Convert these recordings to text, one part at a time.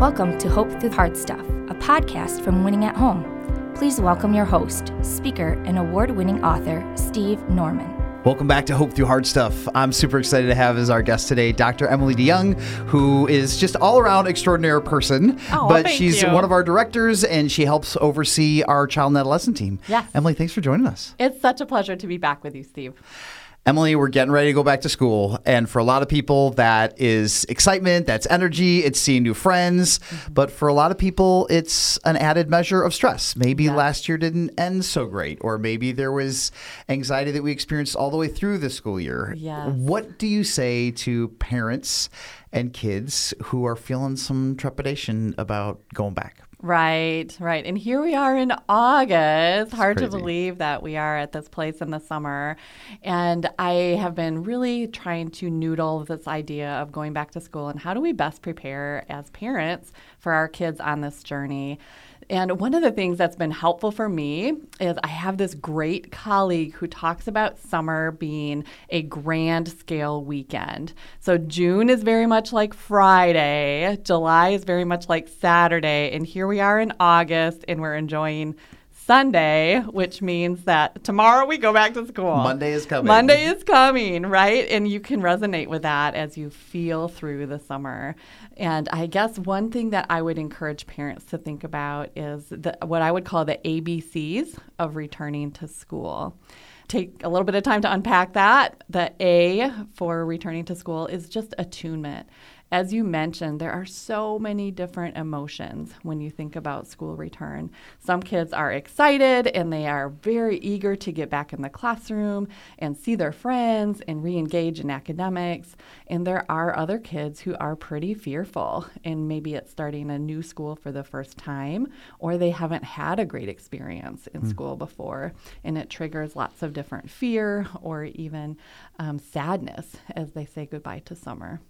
Welcome to Hope Through Hard Stuff, a podcast from Winning at Home. Please welcome your host, speaker, and award winning author, Steve Norman. Welcome back to Hope Through Hard Stuff. I'm super excited to have as our guest today Dr. Emilie DeYoung, who is just all around extraordinary person. Oh, but thank she's you. one of our directors and she helps oversee our child and adolescent team. Yes. Emilie, thanks for joining us. It's such a pleasure to be back with you, Steve. Emilie, we're getting ready to go back to school. And for a lot of people, that is excitement, that's energy, it's seeing new friends. Mm-hmm. But for a lot of people, it's an added measure of stress. Maybe Yeah. last year didn't end so great, or maybe there was anxiety that we experienced all the way through the school year. Yes. What do you say to parents and kids who are feeling some trepidation about going back? Right, right. And here we are in August. Hard to believe that we are at this place in the summer. And I have been really trying to noodle this idea of going back to school and how do we best prepare as parents for our kids on this journey. And one of the things that's been helpful for me is I have this great colleague who talks about summer being a grand scale weekend. So June is very much like Friday, July is very much like Saturday, and here we are in August and we're enjoying Sunday, which means that tomorrow we go back to school. Monday is coming. Monday is coming, right? And you can resonate with that as you feel through the summer. And I guess one thing that I would encourage parents to think about is the, what I would call the ABCs of returning to school. Take a little bit of time to unpack that. The A for returning to school is just attunement. As you mentioned, there are so many different emotions when you think about school return. Some kids are excited and they are very eager to get back in the classroom and see their friends and re engage in academics. And there are other kids who are pretty fearful, and maybe it's starting a new school for the first time, or they haven't had a great experience in school before. And it triggers lots of different fear or even um, sadness as they say goodbye to summer.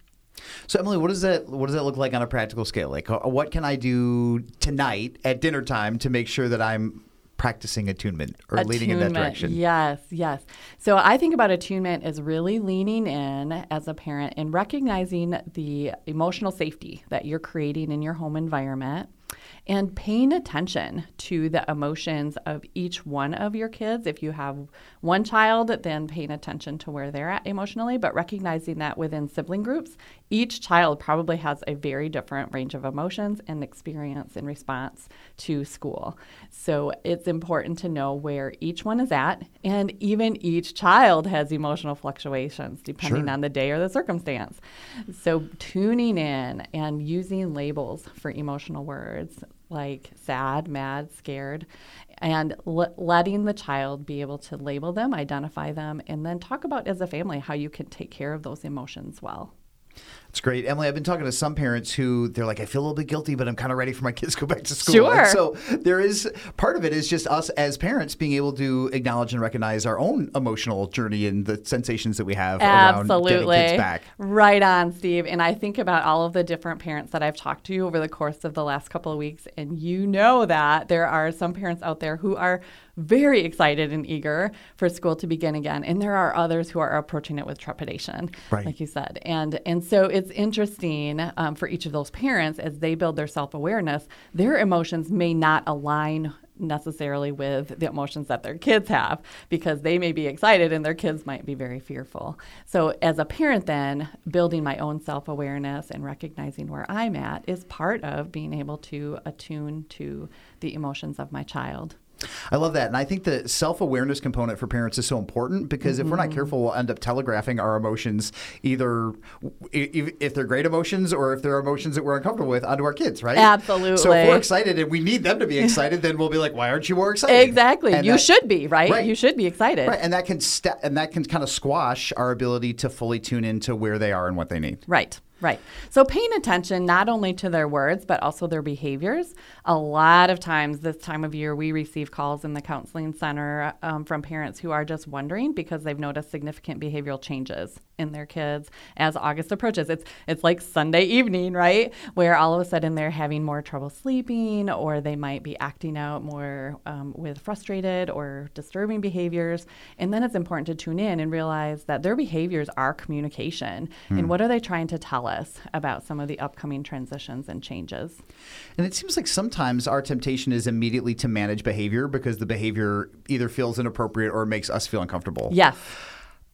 So Emilie, what does that what does that look like on a practical scale? Like, uh, what can I do tonight at dinner time to make sure that I'm practicing attunement or leading in that direction? Yes, yes. So I think about attunement as really leaning in as a parent and recognizing the emotional safety that you're creating in your home environment and paying attention to the emotions of each one of your kids. If you have one child, then paying attention to where they're at emotionally, but recognizing that within sibling groups, each child probably has a very different range of emotions and experience in response to school. So it's important to know where each one is at, and even each child has emotional fluctuations depending Sure. on the day or the circumstance. So tuning in and using labels for emotional words like sad, mad, scared, and le- letting the child be able to label them, identify them, and then talk about as a family how you can take care of those emotions well. It's great, Emilie. I've been talking to some parents who they're like, I feel a little bit guilty, but I'm kind of ready for my kids to go back to school. Sure. And so there is part of it is just us as parents being able to acknowledge and recognize our own emotional journey and the sensations that we have around Absolutely. getting kids back. Right on, Steve. And I think about all of the different parents that I've talked to over the course of the last couple of weeks. And you know that there are some parents out there who are very excited and eager for school to begin again. And there are others who are approaching it with trepidation, Right. like you said. And, and so it's interesting um, for each of those parents as they build their self awareness, their emotions may not align necessarily with the emotions that their kids have because they may be excited and their kids might be very fearful. So, as a parent, then, building my own self awareness and recognizing where I'm at is part of being able to attune to the emotions of my child. I love that. And I think the self awareness component for parents is so important because if we're Mm-hmm. not careful, we'll end up telegraphing our emotions either if, if they're great emotions or if they're emotions that we're uncomfortable with onto our kids, right? Absolutely. So if we're excited and we need them to be excited, then we'll be like, why aren't you more excited? Exactly. And you that- should be, right? Right. You should be excited. Right, and that can sta and that can kind of squash our ability to fully tune into where they are and what they need. Right. Right. So paying attention not only to their words, but also their behaviors. A lot of times this time of year, we receive calls in the counseling center um, from parents who are just wondering because they've noticed significant behavioral changes in their kids as August approaches. It's it's like Sunday evening, right, where all of a sudden they're having more trouble sleeping, or they might be acting out more um, with frustrated or disturbing behaviors. And then it's important to tune in and realize that their behaviors are communication. And what are they trying to tell about some of the upcoming transitions and changes. And it seems like sometimes our temptation is immediately to manage behavior because the behavior either feels inappropriate or makes us feel uncomfortable. Yes.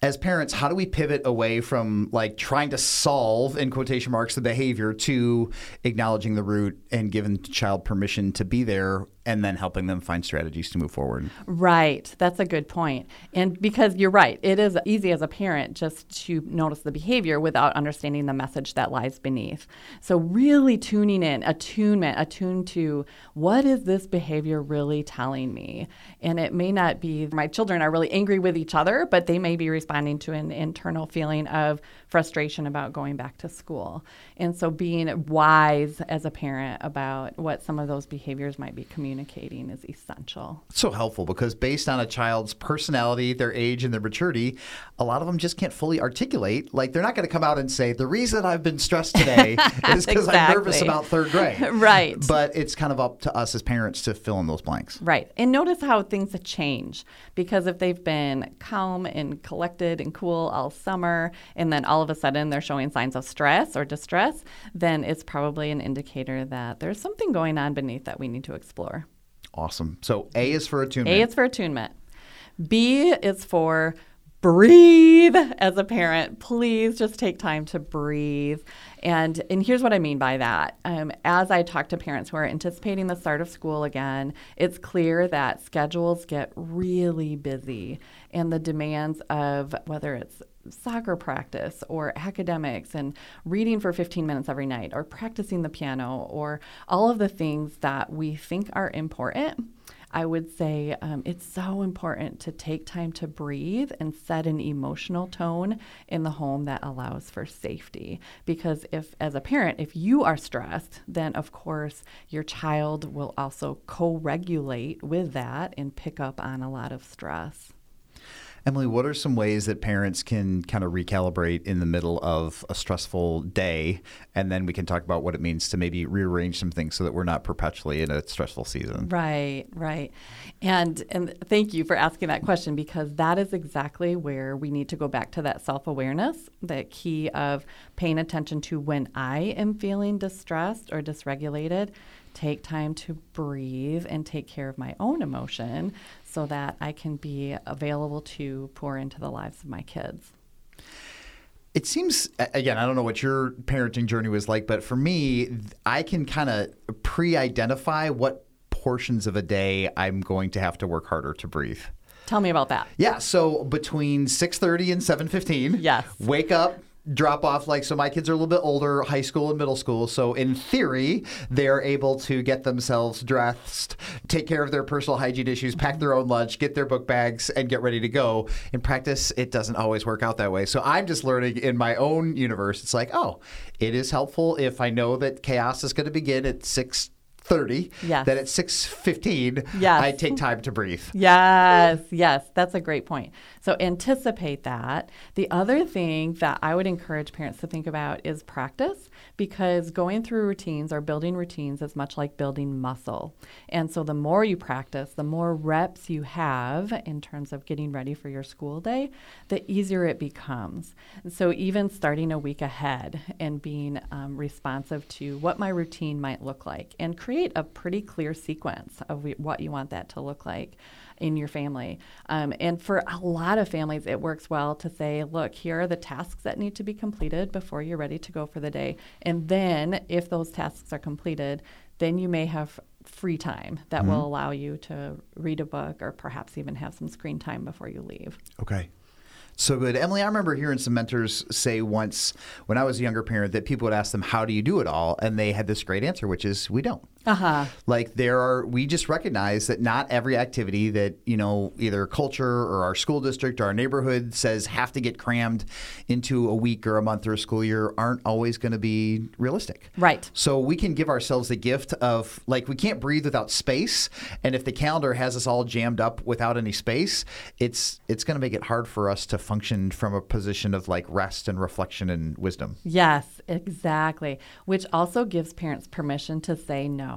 As parents, how do we pivot away from like trying to solve in quotation marks the behavior to acknowledging the root and giving the child permission to be there and then helping them find strategies to move forward. Right. That's a good point. And because you're right, it is easy as a parent just to notice the behavior without understanding the message that lies beneath. So, really tuning in, attunement, attuned to what is this behavior really telling me? And it may not be my children are really angry with each other, but they may be responding to an internal feeling of frustration about going back to school. And so, being wise as a parent about what some of those behaviors might be communicating communicating is essential. So helpful because based on a child's personality, their age, and their maturity, a lot of them just can't fully articulate. Like they're not going to come out and say, "The reason I've been stressed today is because exactly. I'm nervous about third grade." right. But it's kind of up to us as parents to fill in those blanks. Right. And notice how things change because if they've been calm and collected and cool all summer, and then all of a sudden they're showing signs of stress or distress, then it's probably an indicator that there's something going on beneath that we need to explore. Awesome. So A is for attunement. A is for attunement. B is for breathe as a parent. Please just take time to breathe. And, and here's what I mean by that. Um, as I talk to parents who are anticipating the start of school again, it's clear that schedules get really busy and the demands of whether it's soccer practice or academics and reading for 15 minutes every night or practicing the piano or all of the things that we think are important. I would say um, it's so important to take time to breathe and set an emotional tone in the home that allows for safety. Because if, as a parent, if you are stressed, then of course your child will also co regulate with that and pick up on a lot of stress. Emilie, what are some ways that parents can kind of recalibrate in the middle of a stressful day? And then we can talk about what it means to maybe rearrange some things so that we're not perpetually in a stressful season. Right, right. And and thank you for asking that question because that is exactly where we need to go back to that self-awareness, the key of paying attention to when I am feeling distressed or dysregulated take time to breathe and take care of my own emotion so that I can be available to pour into the lives of my kids. It seems, again, I don't know what your parenting journey was like, but for me, I can kind of pre identify what portions of a day I'm going to have to work harder to breathe. Tell me about that. Yeah, so between 6:30 and 7:15, yes. wake up, drop off like so my kids are a little bit older high school and middle school so in theory they're able to get themselves dressed take care of their personal hygiene issues pack their own lunch get their book bags and get ready to go. In practice it doesn't always work out that way. So i'm just learning in my own universe. It's like oh it is helpful if i know that chaos is going to begin at 6 30 yes. that at 6.15 yes. i take time to breathe. Yes yes that's a great point. So anticipate that. The other thing that i would encourage parents to think about is practice because going through routines or building routines is much like building muscle. And so the more you practice the more reps you have in terms of getting ready for your school day the easier it becomes. And so even starting a week ahead and being um, responsive to what my routine might look like and create create a pretty clear sequence of what you want that to look like in your family. Um, and for a lot of families, it works well to say, look, here are the tasks that need to be completed before you're ready to go for the day. And then, if those tasks are completed, then you may have free time that mm-hmm. will allow you to read a book or perhaps even have some screen time before you leave. Okay. So good. Emilie, I remember hearing some mentors say once when I was a younger parent that people would ask them, How do you do it all? And they had this great answer, which is, We don't. Uh-huh. Like there are, we just recognize that not every activity that you know either culture or our school district or our neighborhood says have to get crammed into a week or a month or a school year aren't always going to be realistic. Right. So we can give ourselves the gift of like we can't breathe without space, and if the calendar has us all jammed up without any space, it's it's going to make it hard for us to function from a position of like rest and reflection and wisdom. Yes, exactly. Which also gives parents permission to say no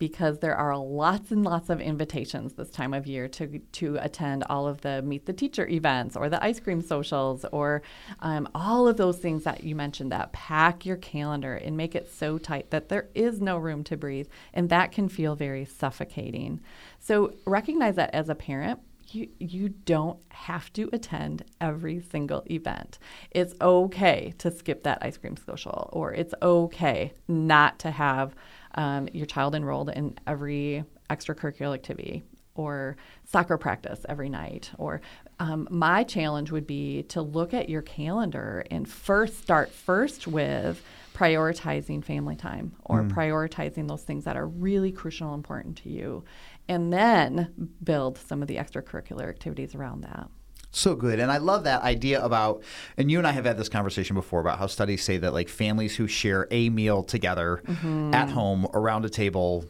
because there are lots and lots of invitations this time of year to to attend all of the meet the teacher events or the ice cream socials or um, all of those things that you mentioned that pack your calendar and make it so tight that there is no room to breathe and that can feel very suffocating so recognize that as a parent you, you don't have to attend every single event. It's okay to skip that ice cream social, or it's okay not to have um, your child enrolled in every extracurricular activity or soccer practice every night. Or um, my challenge would be to look at your calendar and first start first with prioritizing family time or mm. prioritizing those things that are really crucial and important to you and then build some of the extracurricular activities around that. So good. And I love that idea about, and you and I have had this conversation before about how studies say that like families who share a meal together mm-hmm. at home around a table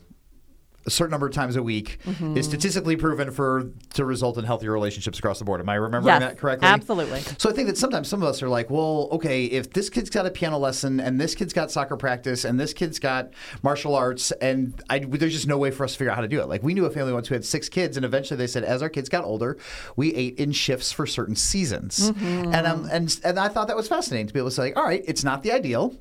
a certain number of times a week mm-hmm. is statistically proven for to result in healthier relationships across the board. Am I remembering yes, that correctly? Absolutely. So I think that sometimes some of us are like, well, okay, if this kid's got a piano lesson and this kid's got soccer practice and this kid's got martial arts and I, there's just no way for us to figure out how to do it. Like we knew a family once who had six kids and eventually they said as our kids got older, we ate in shifts for certain seasons. Mm-hmm. And um, and and I thought that was fascinating to be able to say, all right, it's not the ideal,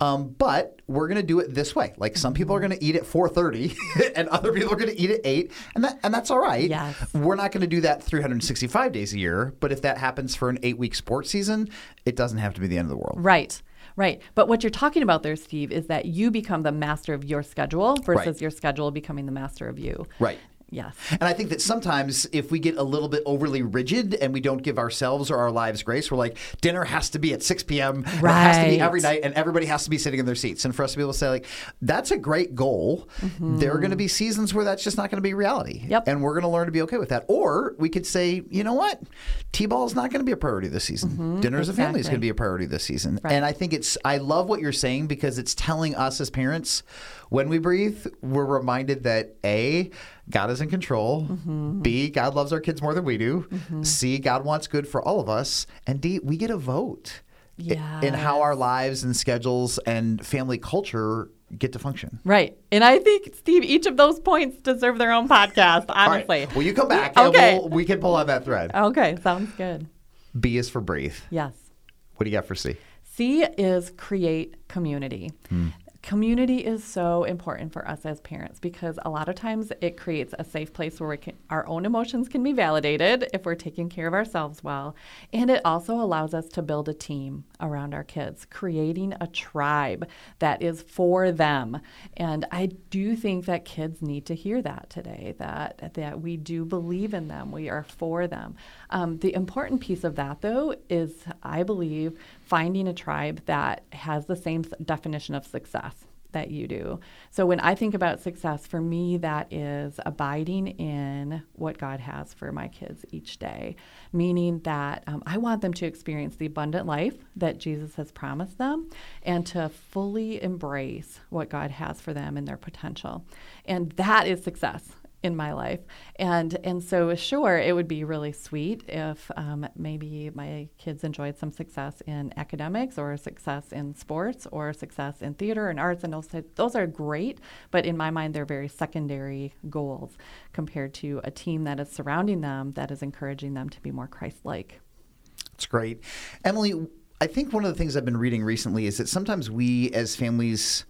um, but we're going to do it this way. Like some people are mm-hmm. going to eat at 4:30 and other people are going to eat at 8 and that and that's all right. Yes. We're not going to do that 365 days a year, but if that happens for an 8-week sports season, it doesn't have to be the end of the world. Right. Right. But what you're talking about there, Steve, is that you become the master of your schedule versus right. your schedule becoming the master of you. Right. Yes. And I think that sometimes if we get a little bit overly rigid and we don't give ourselves or our lives grace, we're like, dinner has to be at 6 p.m. Right. It has to be every night and everybody has to be sitting in their seats. And for us to be able to say, like, that's a great goal. Mm-hmm. There are going to be seasons where that's just not going to be reality. Yep. And we're going to learn to be okay with that. Or we could say, you know what? T ball is not going to be a priority this season. Mm-hmm. Dinner as exactly. a family is going to be a priority this season. Right. And I think it's, I love what you're saying because it's telling us as parents, when we breathe, we're reminded that A, God is in control. Mm-hmm. B, God loves our kids more than we do. Mm-hmm. C, God wants good for all of us. And D, we get a vote yes. in how our lives and schedules and family culture get to function. Right. And I think, Steve, each of those points deserve their own podcast, honestly. Right. Well, you come back okay. We'll, we can pull on that thread. Okay, sounds good. B is for breathe. Yes. What do you got for C? C is create community. Hmm. Community is so important for us as parents because a lot of times it creates a safe place where can, our own emotions can be validated if we're taking care of ourselves well. And it also allows us to build a team around our kids, creating a tribe that is for them. And I do think that kids need to hear that today that, that we do believe in them, we are for them. Um, the important piece of that, though, is I believe finding a tribe that has the same definition of success that you do. So when I think about success, for me, that is abiding in what God has for my kids each day, meaning that um, I want them to experience the abundant life that Jesus has promised them and to fully embrace what God has for them and their potential. And that is success in my life. And and so sure, it would be really sweet if um, maybe my kids enjoyed some success in academics or success in sports or success in theater and arts and those those are great. But in my mind, they're very secondary goals compared to a team that is surrounding them that is encouraging them to be more Christ-like. That's great, Emilie. I think one of the things I've been reading recently is that sometimes we as families,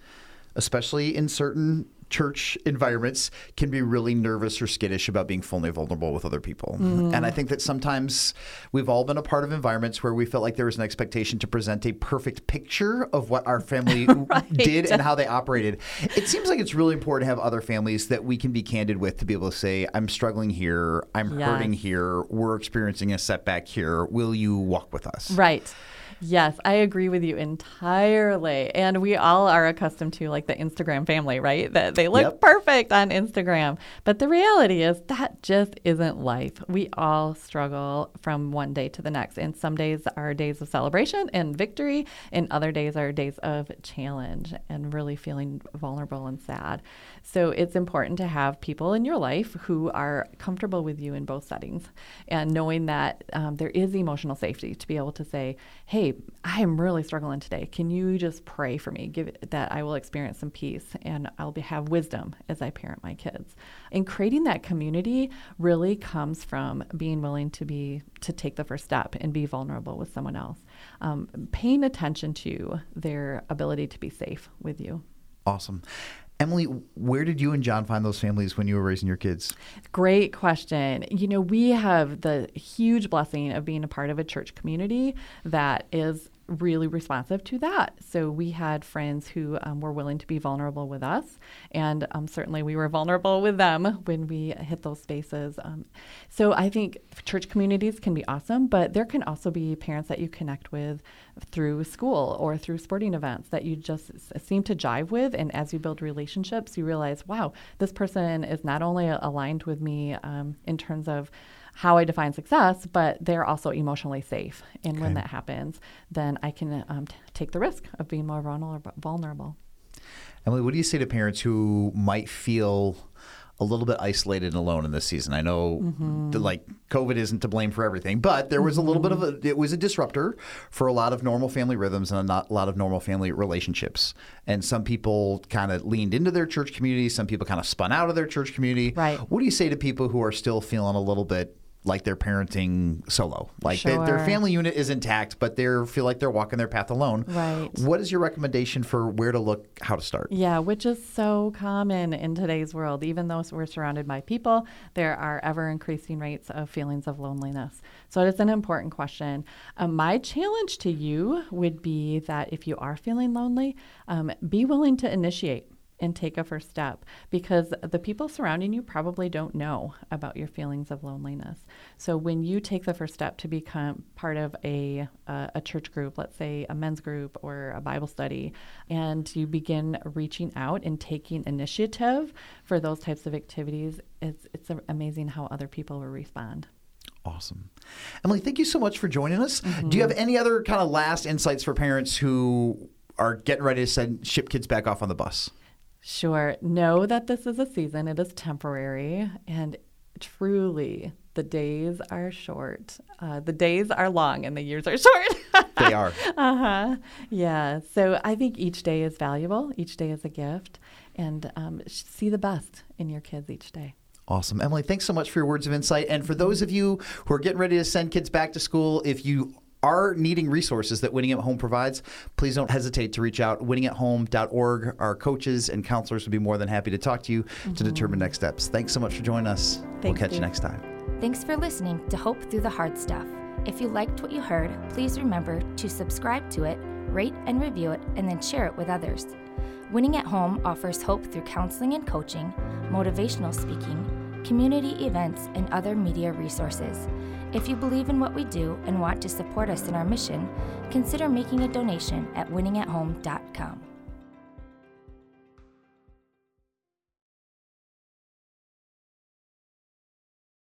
especially in certain church environments can be really nervous or skittish about being fully vulnerable with other people. Mm. And I think that sometimes we've all been a part of environments where we felt like there was an expectation to present a perfect picture of what our family right. did and how they operated. It seems like it's really important to have other families that we can be candid with to be able to say, I'm struggling here, I'm yes. hurting here, we're experiencing a setback here. Will you walk with us? Right. Yes, I agree with you entirely. And we all are accustomed to like the Instagram family, right? That they look yep. perfect on Instagram. But the reality is that just isn't life. We all struggle from one day to the next. And some days are days of celebration and victory, and other days are days of challenge and really feeling vulnerable and sad. So it's important to have people in your life who are comfortable with you in both settings and knowing that um, there is emotional safety to be able to say, hey, I am really struggling today. Can you just pray for me? Give it, that I will experience some peace and I'll be, have wisdom as I parent my kids. And creating that community really comes from being willing to be to take the first step and be vulnerable with someone else. Um, paying attention to their ability to be safe with you. Awesome. Emilie, where did you and John find those families when you were raising your kids? Great question. You know, we have the huge blessing of being a part of a church community that is really responsive to that. So we had friends who um, were willing to be vulnerable with us, and um, certainly we were vulnerable with them when we hit those spaces. Um, so I think church communities can be awesome, but there can also be parents that you connect with through school or through sporting events that you just seem to jive with. And as you build relationships, you realize, wow, this person is not only aligned with me um, in terms of how I define success, but they're also emotionally safe. And okay. when that happens, then I can um, t- take the risk of being more vulnerable. Emilie, what do you say to parents who might feel a little bit isolated and alone in this season. I know mm-hmm. that like COVID isn't to blame for everything, but there was mm-hmm. a little bit of a it was a disruptor for a lot of normal family rhythms and a, not, a lot of normal family relationships. And some people kind of leaned into their church community, some people kind of spun out of their church community. Right. What do you say to people who are still feeling a little bit like they're parenting solo. Like sure. they, their family unit is intact, but they feel like they're walking their path alone. Right. What is your recommendation for where to look, how to start? Yeah, which is so common in today's world. Even though we're surrounded by people, there are ever increasing rates of feelings of loneliness. So it's an important question. Um, my challenge to you would be that if you are feeling lonely, um, be willing to initiate and take a first step because the people surrounding you probably don't know about your feelings of loneliness. So when you take the first step to become part of a uh, a church group, let's say a men's group or a Bible study, and you begin reaching out and taking initiative for those types of activities, it's it's amazing how other people will respond. Awesome. Emilie, thank you so much for joining us. Mm-hmm. Do you have any other kind of last insights for parents who are getting ready to send ship kids back off on the bus? Sure. Know that this is a season, it is temporary, and truly the days are short. Uh, the days are long and the years are short. they are. Uh huh. Yeah. So I think each day is valuable, each day is a gift, and um, see the best in your kids each day. Awesome. Emilie, thanks so much for your words of insight. And for those of you who are getting ready to send kids back to school, if you are needing resources that Winning at Home provides, please don't hesitate to reach out. To winningathome.org. Our coaches and counselors would be more than happy to talk to you mm-hmm. to determine next steps. Thanks so much for joining us. Thank we'll catch you. you next time. Thanks for listening to Hope Through the Hard Stuff. If you liked what you heard, please remember to subscribe to it, rate and review it, and then share it with others. Winning at Home offers hope through counseling and coaching, motivational speaking, community events, and other media resources. If you believe in what we do and want to support us in our mission, consider making a donation at winningathome.com.